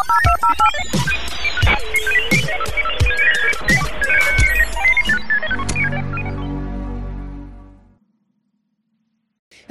Hey,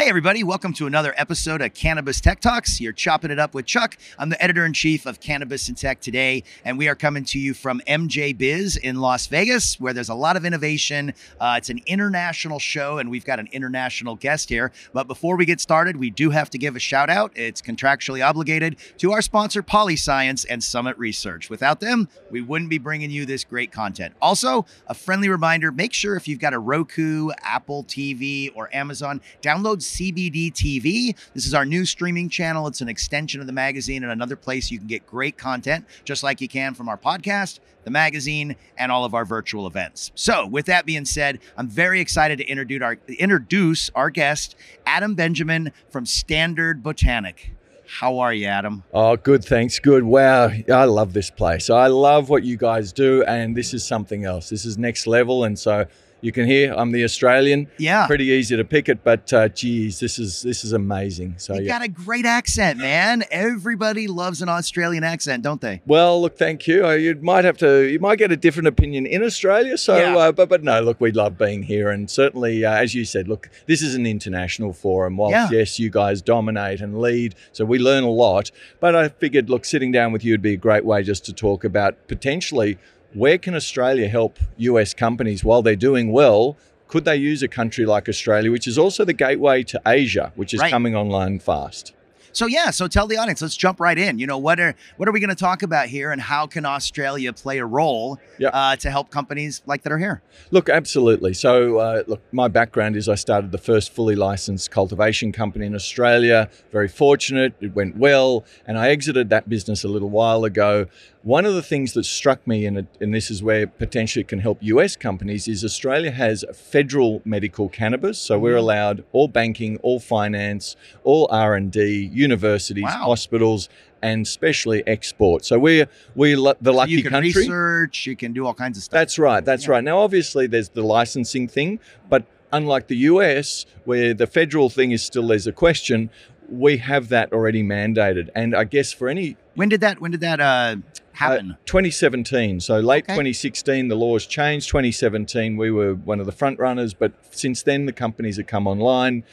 everybody, welcome to another episode of Cannabis Tech Talks. You're chopping it up with Chuck. I'm the editor in chief of Cannabis and Tech today, and we are coming to you from MJ Biz in Las Vegas, where there's a lot of innovation. Uh, it's an international show, and we've got an international guest here. But before we get started, we do have to give a shout out. It's contractually obligated to our sponsor, Polyscience and Summit Research. Without them, we wouldn't be bringing you this great content. Also, a friendly reminder make sure if you've got a Roku, Apple TV, or Amazon, download CBD TV. This is our new streaming channel. It's an extension of the magazine and another place you can get great content, just like you can from our podcast, the magazine, and all of our virtual events. So, with that being said, I'm very excited to introduce our, introduce our guest, Adam Benjamin from Standard Botanic. How are you, Adam? Oh, good. Thanks. Good. Wow. I love this place. I love what you guys do. And this is something else. This is next level. And so you can hear I'm the Australian. Yeah. Pretty easy to pick it, but uh, geez, this is this is amazing. So You yeah. got a great accent, man. Everybody loves an Australian accent, don't they? Well, look, thank you. Uh, You might have to, you might get a different opinion in Australia. So, Yeah. uh, but but no, look, we love being here, and certainly, uh, as you said, look, this is an international forum. Whilst Yeah. yes, you guys dominate and lead, so we learn a lot. But I figured, look, sitting down with you would be a great way just to talk about potentially where can Australia help US companies while they're doing well. Could they use a country like Australia, which is also the gateway to Asia, which is Right. coming online fast? So yeah, so tell the audience. Let's jump right in. You know what are what are we going to talk about here, and how can Australia play a role Yeah. uh, to help companies like that are here? Look, absolutely. So, uh, look, my background is I started the first fully licensed cultivation company in Australia. Very fortunate, it went well, and I exited that business a little while ago. One of the things that struck me, and, it, and this is where potentially it can help US companies, is Australia has federal medical cannabis. So we're Mhm. allowed all banking, all finance, all R and D, universities, Wow. hospitals, and especially export. So we're we're the lucky you can country. research, you can do all kinds of stuff. That's right. That's Yeah. right. Now, obviously, there's the licensing thing, but unlike the US, where the federal thing is still there's a question, we have that already mandated. And I guess for any when did that when did that uh, happen? uh, 2017, so late Okay. 2016, the laws changed. 2017, we were one of the front runners, but since then, the companies have come online.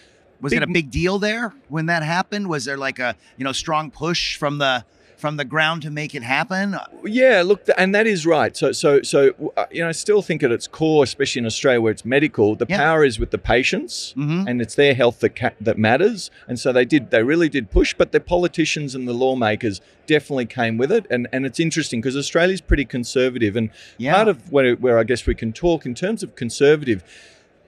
Was it a big- big deal there when that happened? Was there like a you know strong push from the from the ground to make it happen? Yeah, look, and that is right. So, so, so, uh, you know, I still think at its core, especially in Australia where it's medical, the Yeah. power is with the patients. Mm-hmm. and it's their health that ca- that matters. And so they did, they really did push, but the politicians and the lawmakers definitely came with it. And and it's interesting because Australia's pretty conservative, and Yeah. part of where where I guess we can talk in terms of conservative.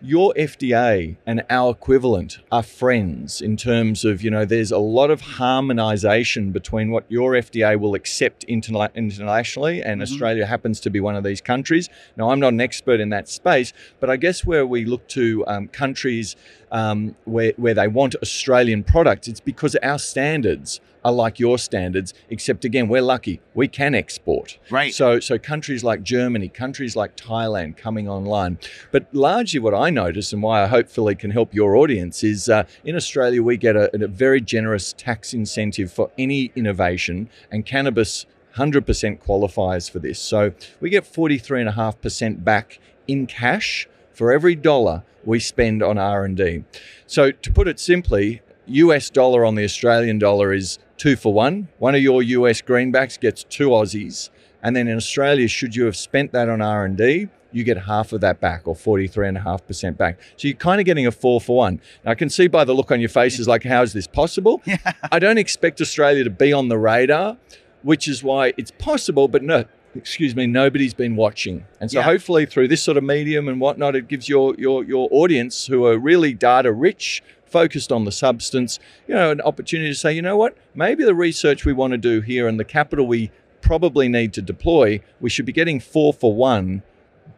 Your FDA and our equivalent are friends in terms of, you know, there's a lot of harmonization between what your FDA will accept interna- internationally, and Mhm. Australia happens to be one of these countries. Now, I'm not an expert in that space, but I guess where we look to um, countries um, where, where they want Australian products, it's because our standards are like your standards, except again, we're lucky. We can export. Right. So, so countries like Germany, countries like Thailand coming online. But largely what I notice and why I hopefully can help your audience is uh, in Australia, we get a, a very generous tax incentive for any innovation, and cannabis 100% qualifies for this. So we get 43.5% back in cash for every dollar we spend on R&D. So to put it simply, US dollar on the Australian dollar is two for one. One of your US greenbacks gets two Aussies. And then in Australia, should you have spent that on R&D, you get half of that back or 43.5% back. So you're kind of getting a four for one. Now, I can see by the look on your faces, like, how is this possible? Yeah. I don't expect Australia to be on the radar, which is why it's possible, but no, excuse me, nobody's been watching. And so Yeah. hopefully through this sort of medium and whatnot, it gives your your your audience who are really data rich, focused on the substance, you know, an opportunity to say, you know what, maybe the research we want to do here and the capital we probably need to deploy, we should be getting four for one,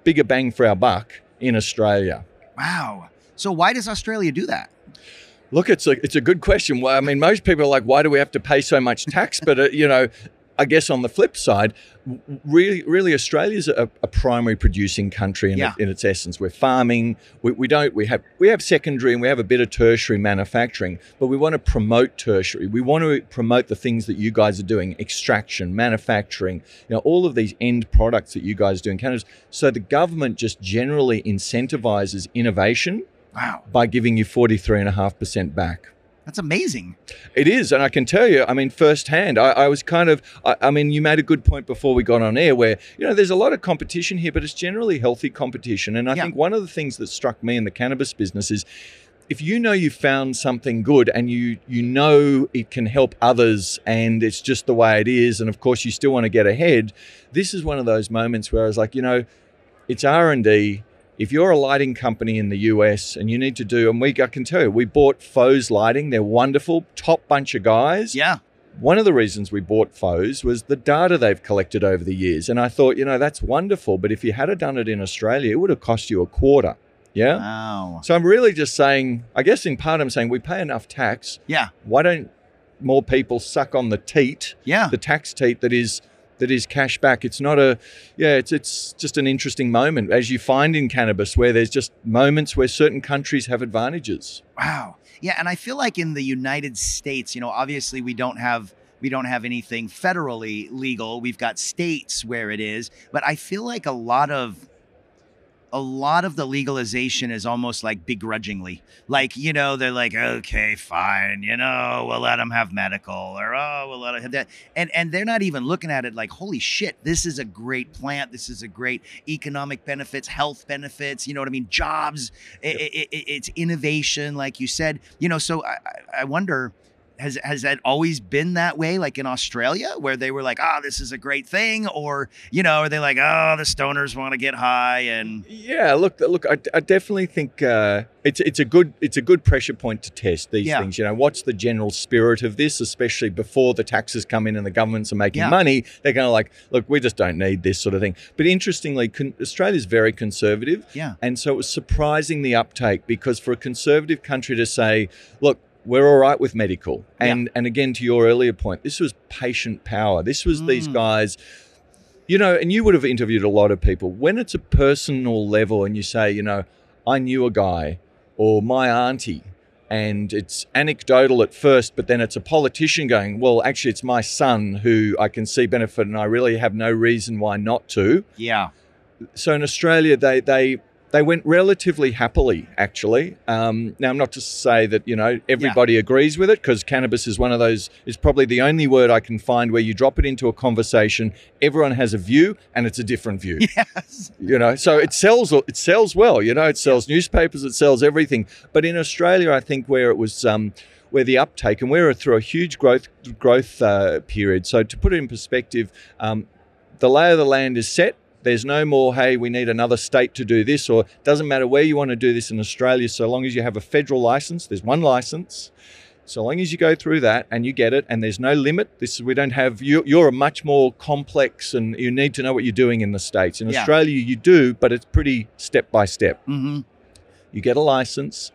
bigger bang for our buck in Australia. Wow. So why does Australia do that? Look, it's a it's a good question. Well, I mean, most people are like, why do we have to pay so much tax? But uh, you know, I guess on the flip side, really, really, Australia's a, a primary producing country in, Yeah. in its essence. We're farming. We, we don't. We have we have secondary and we have a bit of tertiary manufacturing, but we want to promote tertiary. We want to promote the things that you guys are doing: extraction, manufacturing. You know, all of these end products that you guys do in Canada. So the government just generally incentivizes innovation Wow, by giving you forty three and a half percent back. That's amazing. It is, and I can tell you, I mean, firsthand, I, I was kind of, I, I mean, you made a good point before we got on air where, you know, there's a lot of competition here, but it's generally healthy competition. And I Yeah. think one of the things that struck me in the cannabis business is if you know you found something good and you you know it can help others and it's just the way it is and of course you still want to get ahead this is one of those moments where i was like you know it's r&d if you're a lighting company in the us and you need to do and we i can tell you we bought foes lighting they're wonderful top bunch of guys Yeah, one of the reasons we bought Foes was the data they've collected over the years. And I thought, you know, that's wonderful. But if you had done it in Australia, it would have cost you a quarter. Yeah. wow, So I'm really just saying, I guess in part I'm saying we pay enough tax. yeah, Why don't more people suck on the teat, yeah. the tax teat that is that is cash back? It's not a yeah, it's it's just an interesting moment as you find in cannabis where there's just moments where certain countries have advantages. Wow. Yeah, and I feel like in the United States, you know, obviously we don't have we don't have anything federally legal. We've got states where it is, but I feel like a lot of a lot of the legalization is almost like begrudgingly. Like, you know, they're like, okay, fine, you know, we'll let them have medical or oh, we'll let them have that. And and they're not even looking at it like, holy shit, this is a great plant. This is a great economic benefits, health benefits, you know what I mean? Jobs, i i i- it's innovation, like you said. You know, so I- I wonder, has has that always been that way, like in Australia, where they were like, "Ah, this is a great thing," or you know, are they like, "Oh, the stoners want to get high," and Yeah, look, look, I, I definitely think uh, it's it's a good it's a good pressure point to test these Yeah. things. You know, what's the general spirit of this, especially before the taxes come in and the governments are making Yeah. money? They're kind of like, look, we just don't need this sort of thing. But interestingly, con- Australia's very conservative, yeah, and so it was surprising the uptake because for a conservative country to say, look. We're all right with medical, Yeah. and and again to your earlier point, this was patient power. This was these Mm. guys you know, and you would have interviewed a lot of people. When it's a personal level and you say, you know, I knew a guy or my auntie, and it's anecdotal at first, but then it's a politician going, well, actually, it's my son who I can see benefit and I really have no reason why not to. yeah, So in Australia, they, they, they went relatively happily, actually. Um, now, I'm not to say that you know everybody agrees with it, because cannabis is one of those. Is probably the only word I can find where you drop it into a conversation, everyone has a view, and it's a different view. yes, You know, so it sells. It sells well. You know, it sells newspapers. It sells everything. But in Australia, I think where it was. Um, where the uptake and we're through a huge growth growth uh, period. So to put it in perspective, um, the lay of the land is set. There's no more, hey, we need another state to do this, or doesn't matter where you want to do this in Australia, so long as you have a federal license, there's one license. So long as you go through that and you get it, and there's no limit. This we don't have. You, you're a much more complex, and you need to know what you're doing in the states. In Yeah. Australia, you do, but it's pretty step by step. hmm You get a license.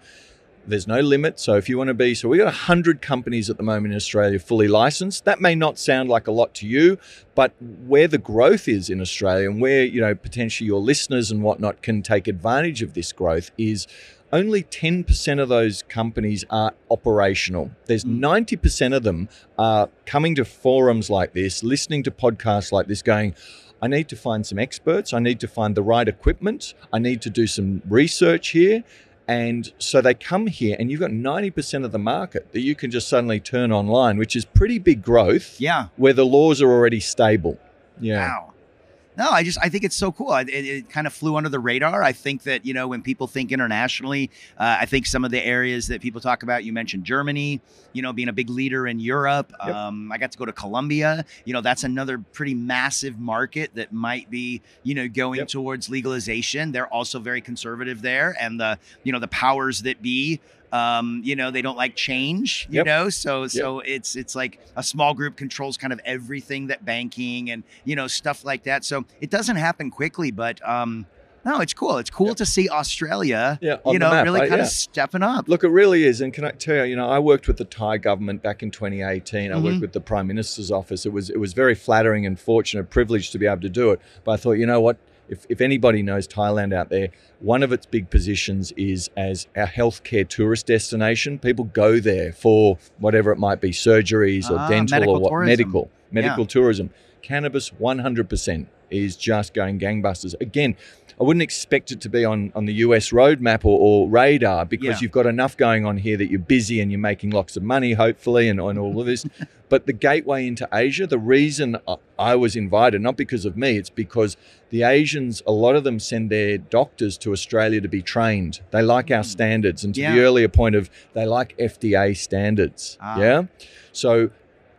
There's no limit. So if you want to be, so we've got 100 companies at the moment in Australia fully licensed. That may not sound like a lot to you, but where the growth is in Australia and where, you know, potentially your listeners and whatnot can take advantage of this growth is only 10% of those companies are operational. There's Mm. 90% of them are coming to forums like this, listening to podcasts like this, going, I need to find some experts. I need to find the right equipment. I need to do some research here. And so they come here, and you've got 90% of the market that you can just suddenly turn online, which is pretty big growth yeah. where the laws are already stable. Yeah. Wow. No, I just I think it's so cool. It, it, it kind of flew under the radar. I think that you know when people think internationally, uh, I think some of the areas that people talk about. You mentioned Germany, you know, being a big leader in Europe. Yep. Um, I got to go to Colombia. You know, that's another pretty massive market that might be you know going Yep. towards legalization. They're also very conservative there, and the you know the powers that be. Um, you know, they don't like change, you Yep. know, so so it's it's like a small group controls kind of everything that banking and you know stuff like that. So it doesn't happen quickly, but um, No, it's cool. It's cool Yep. to see Australia, Yeah, you know, map, really right? kind Yeah. of stepping up. Look, it really is. And can I tell you, you know, I worked with the Thai government back in 2018. I Mhm. worked with the Prime Minister's office. It was it was very flattering and fortunate privilege to be able to do it. But I thought, you know what? If, if anybody knows Thailand out there, one of its big positions is as a healthcare tourist destination. People go there for whatever it might be, surgeries or Ah, dental or what, tourism. medical, medical tourism. Cannabis, 100% is just going gangbusters. Again, I wouldn't expect it to be on, on the US roadmap or, or radar because Yeah. you've got enough going on here that you're busy and you're making lots of money, hopefully, and, and all of this. but the gateway into Asia, the reason I- was invited, not because of me, it's because the Asians, a lot of them send their doctors to Australia to be trained. They like our standards. And to the Mm. Earlier point of, they like FDA standards. Ah. Yeah. So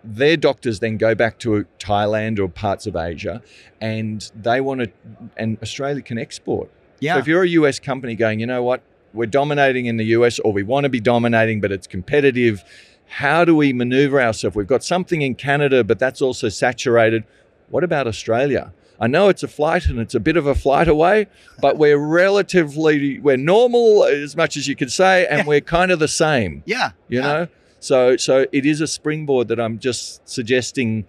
their doctors then go back to Thailand or parts of Asia and they want to, and Australia can export. yeah. So if you're a US company going, you know what, we're dominating in the US or we want to be dominating, but it's competitive. How do we maneuver ourselves? We've got something in Canada, but that's also saturated. What about Australia? I know it's a flight and it's a bit of a flight away, but we're relatively we're normal as much as you could say, and we're kind of the same yeah. you yeah. know so so it is a springboard that i'm just suggesting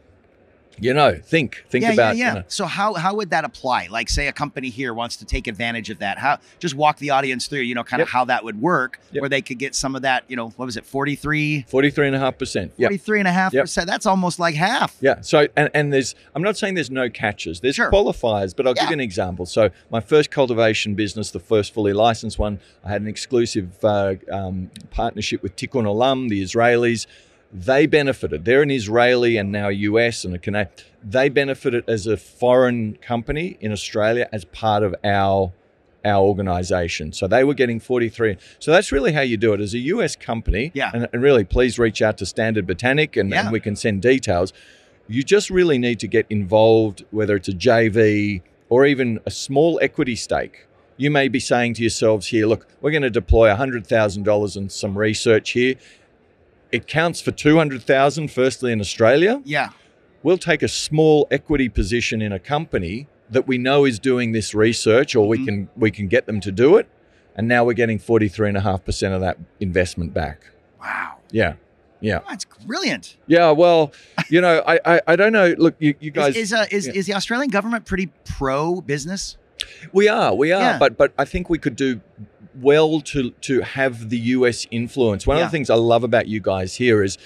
you know think think yeah, about yeah, yeah. you know. So how how would that apply? Like, say a company here wants to take advantage of that. How just walk the audience through, you know, kind of how that would work, Yep. where they could get some of that, you know, what was it, 43, 43.5% yeah 43 and a half Yep. percent. That's almost like half. yeah so and, and there's i'm not saying there's no catches there's Sure. qualifiers but i'll Yeah. give you an example so my first cultivation business the first fully licensed one i had an exclusive uh, um, partnership with Tikun Olam the israelis they benefited. They're an Israeli and now US and a Canadian. They benefited as a foreign company in Australia as part of our our organization. So they were getting 43. So that's really how you do it as a US company. Yeah. And, and really, please reach out to Standard Botanic and, Yeah. and we can send details. You just really need to get involved, whether it's a JV or even a small equity stake. You may be saying to yourselves here, look, we're going to deploy $100,000 in some research here. It counts for 200,000 firstly in Australia. Yeah. We'll take a small equity position in a company that we know is doing this research or we Mhm. can we can get them to do it and now we're getting 43.5% of that investment back. Wow. Yeah. Yeah. That's brilliant. Yeah, well, you know, I I, I don't know. Look, you, you guys is is, uh, is, yeah. is the Australian government pretty pro business? We are, we are, Yeah. but but I think we could do well to to have the US influence. One Yeah. of the things I love about you guys here is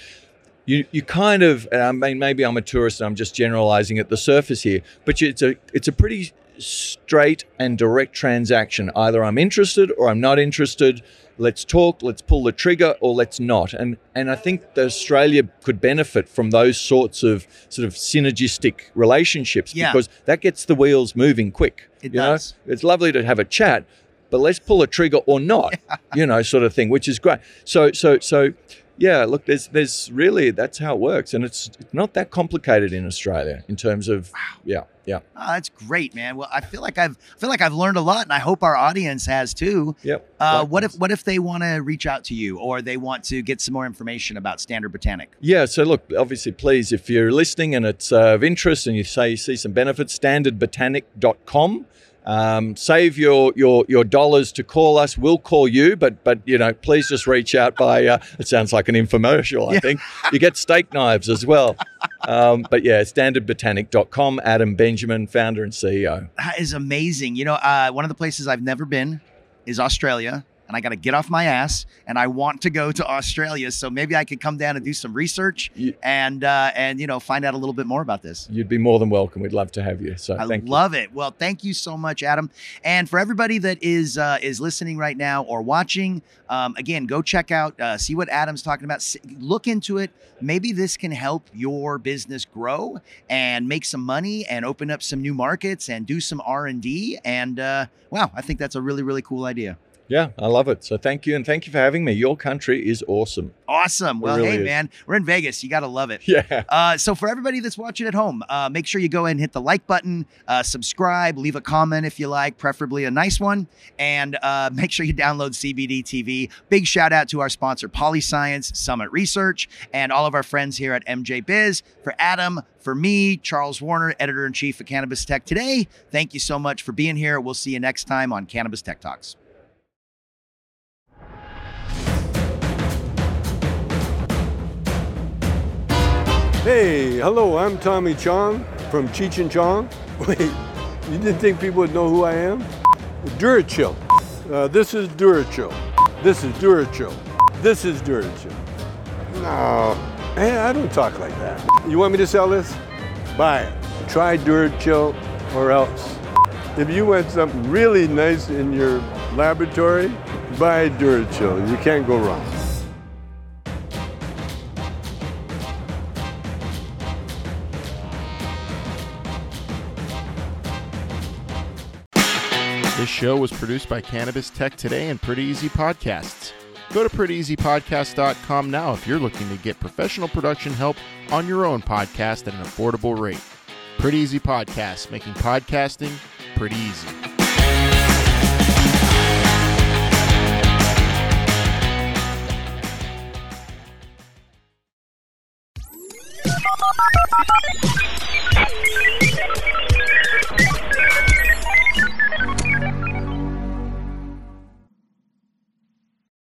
you you kind of and I mean maybe I'm a tourist and I'm just generalizing at the surface here, but you, it's a it's a pretty straight and direct transaction. Either I'm interested or I'm not interested. Let's talk, let's pull the trigger or let's not. And and I think that Australia could benefit from those sorts of sort of synergistic relationships Yeah. because that gets the wheels moving quick. It you know? does. it's lovely to have a chat, but let's pull a trigger or not, you know, sort of thing, which is great. So, so, so, yeah. Look, there's, there's really that's how it works, and it's not that complicated in Australia in terms of, yeah, yeah, Oh, that's great, man. Well, I feel like I've I feel like I've learned a lot, and I hope our audience has too. yep. Uh, what if what if they want to reach out to you or they want to get some more information about Standard Botanic? Yeah, so look, obviously, please, if you're listening and it's uh, of interest and you say you see some benefits, standardbotanic.com. Um, save your, your your dollars to call us. We'll call you, but but you know, please just reach out by. Uh, it sounds like an infomercial. I Yeah. think you get steak knives as well. Um, but yeah, standardbotanic.com. Adam Benjamin, founder and CEO. That is amazing. You know, uh, one of the places I've never been is Australia, and I got to get off my ass, and I want to go to Australia. So maybe I could come down and do some research You- and uh, and you know find out a little bit more about this. You'd be more than welcome. We'd love to have you. So I thank you. love it. Well, thank you so much, Adam. And for everybody that is uh, is listening right now or watching, um, again, go check out, uh, see what Adam's talking about. S- Look into it. Maybe this can help your business grow and make some money and open up some new markets and do some R and D. And uh, wow, I think that's a really really cool idea. Yeah, I love it. So thank you, and thank you for having me. Your country is awesome. Awesome. Well, really hey, is. man, we're in Vegas. You got to love it. Yeah. Uh, so for everybody that's watching at home, uh, make sure you go and hit the like button, uh, subscribe, leave a comment if you like, preferably a nice one, and uh, make sure you download CBD TV. Big shout out to our sponsor, Polyscience, Summit Research, and all of our friends here at MJ Biz. For Adam, for me, Charles Warner, editor in chief of Cannabis Tech today. Thank you so much for being here. We'll see you next time on Cannabis Tech Talks. Hey, hello, I'm Tommy Chong from Cheech and Chong. Wait, you didn't think people would know who I am? Durachill. Uh, this is Durachill. This is Durachill. This is Durachill. No, hey, I don't talk like that. You want me to sell this? Buy it. Try Durachill or else. If you want something really nice in your laboratory, buy Durachill. You can't go wrong. Show was produced by Cannabis Tech Today and Pretty Easy Podcasts. Go to prettyeasypodcast.com now if you're looking to get professional production help on your own podcast at an affordable rate. Pretty Easy Podcasts, making podcasting pretty easy.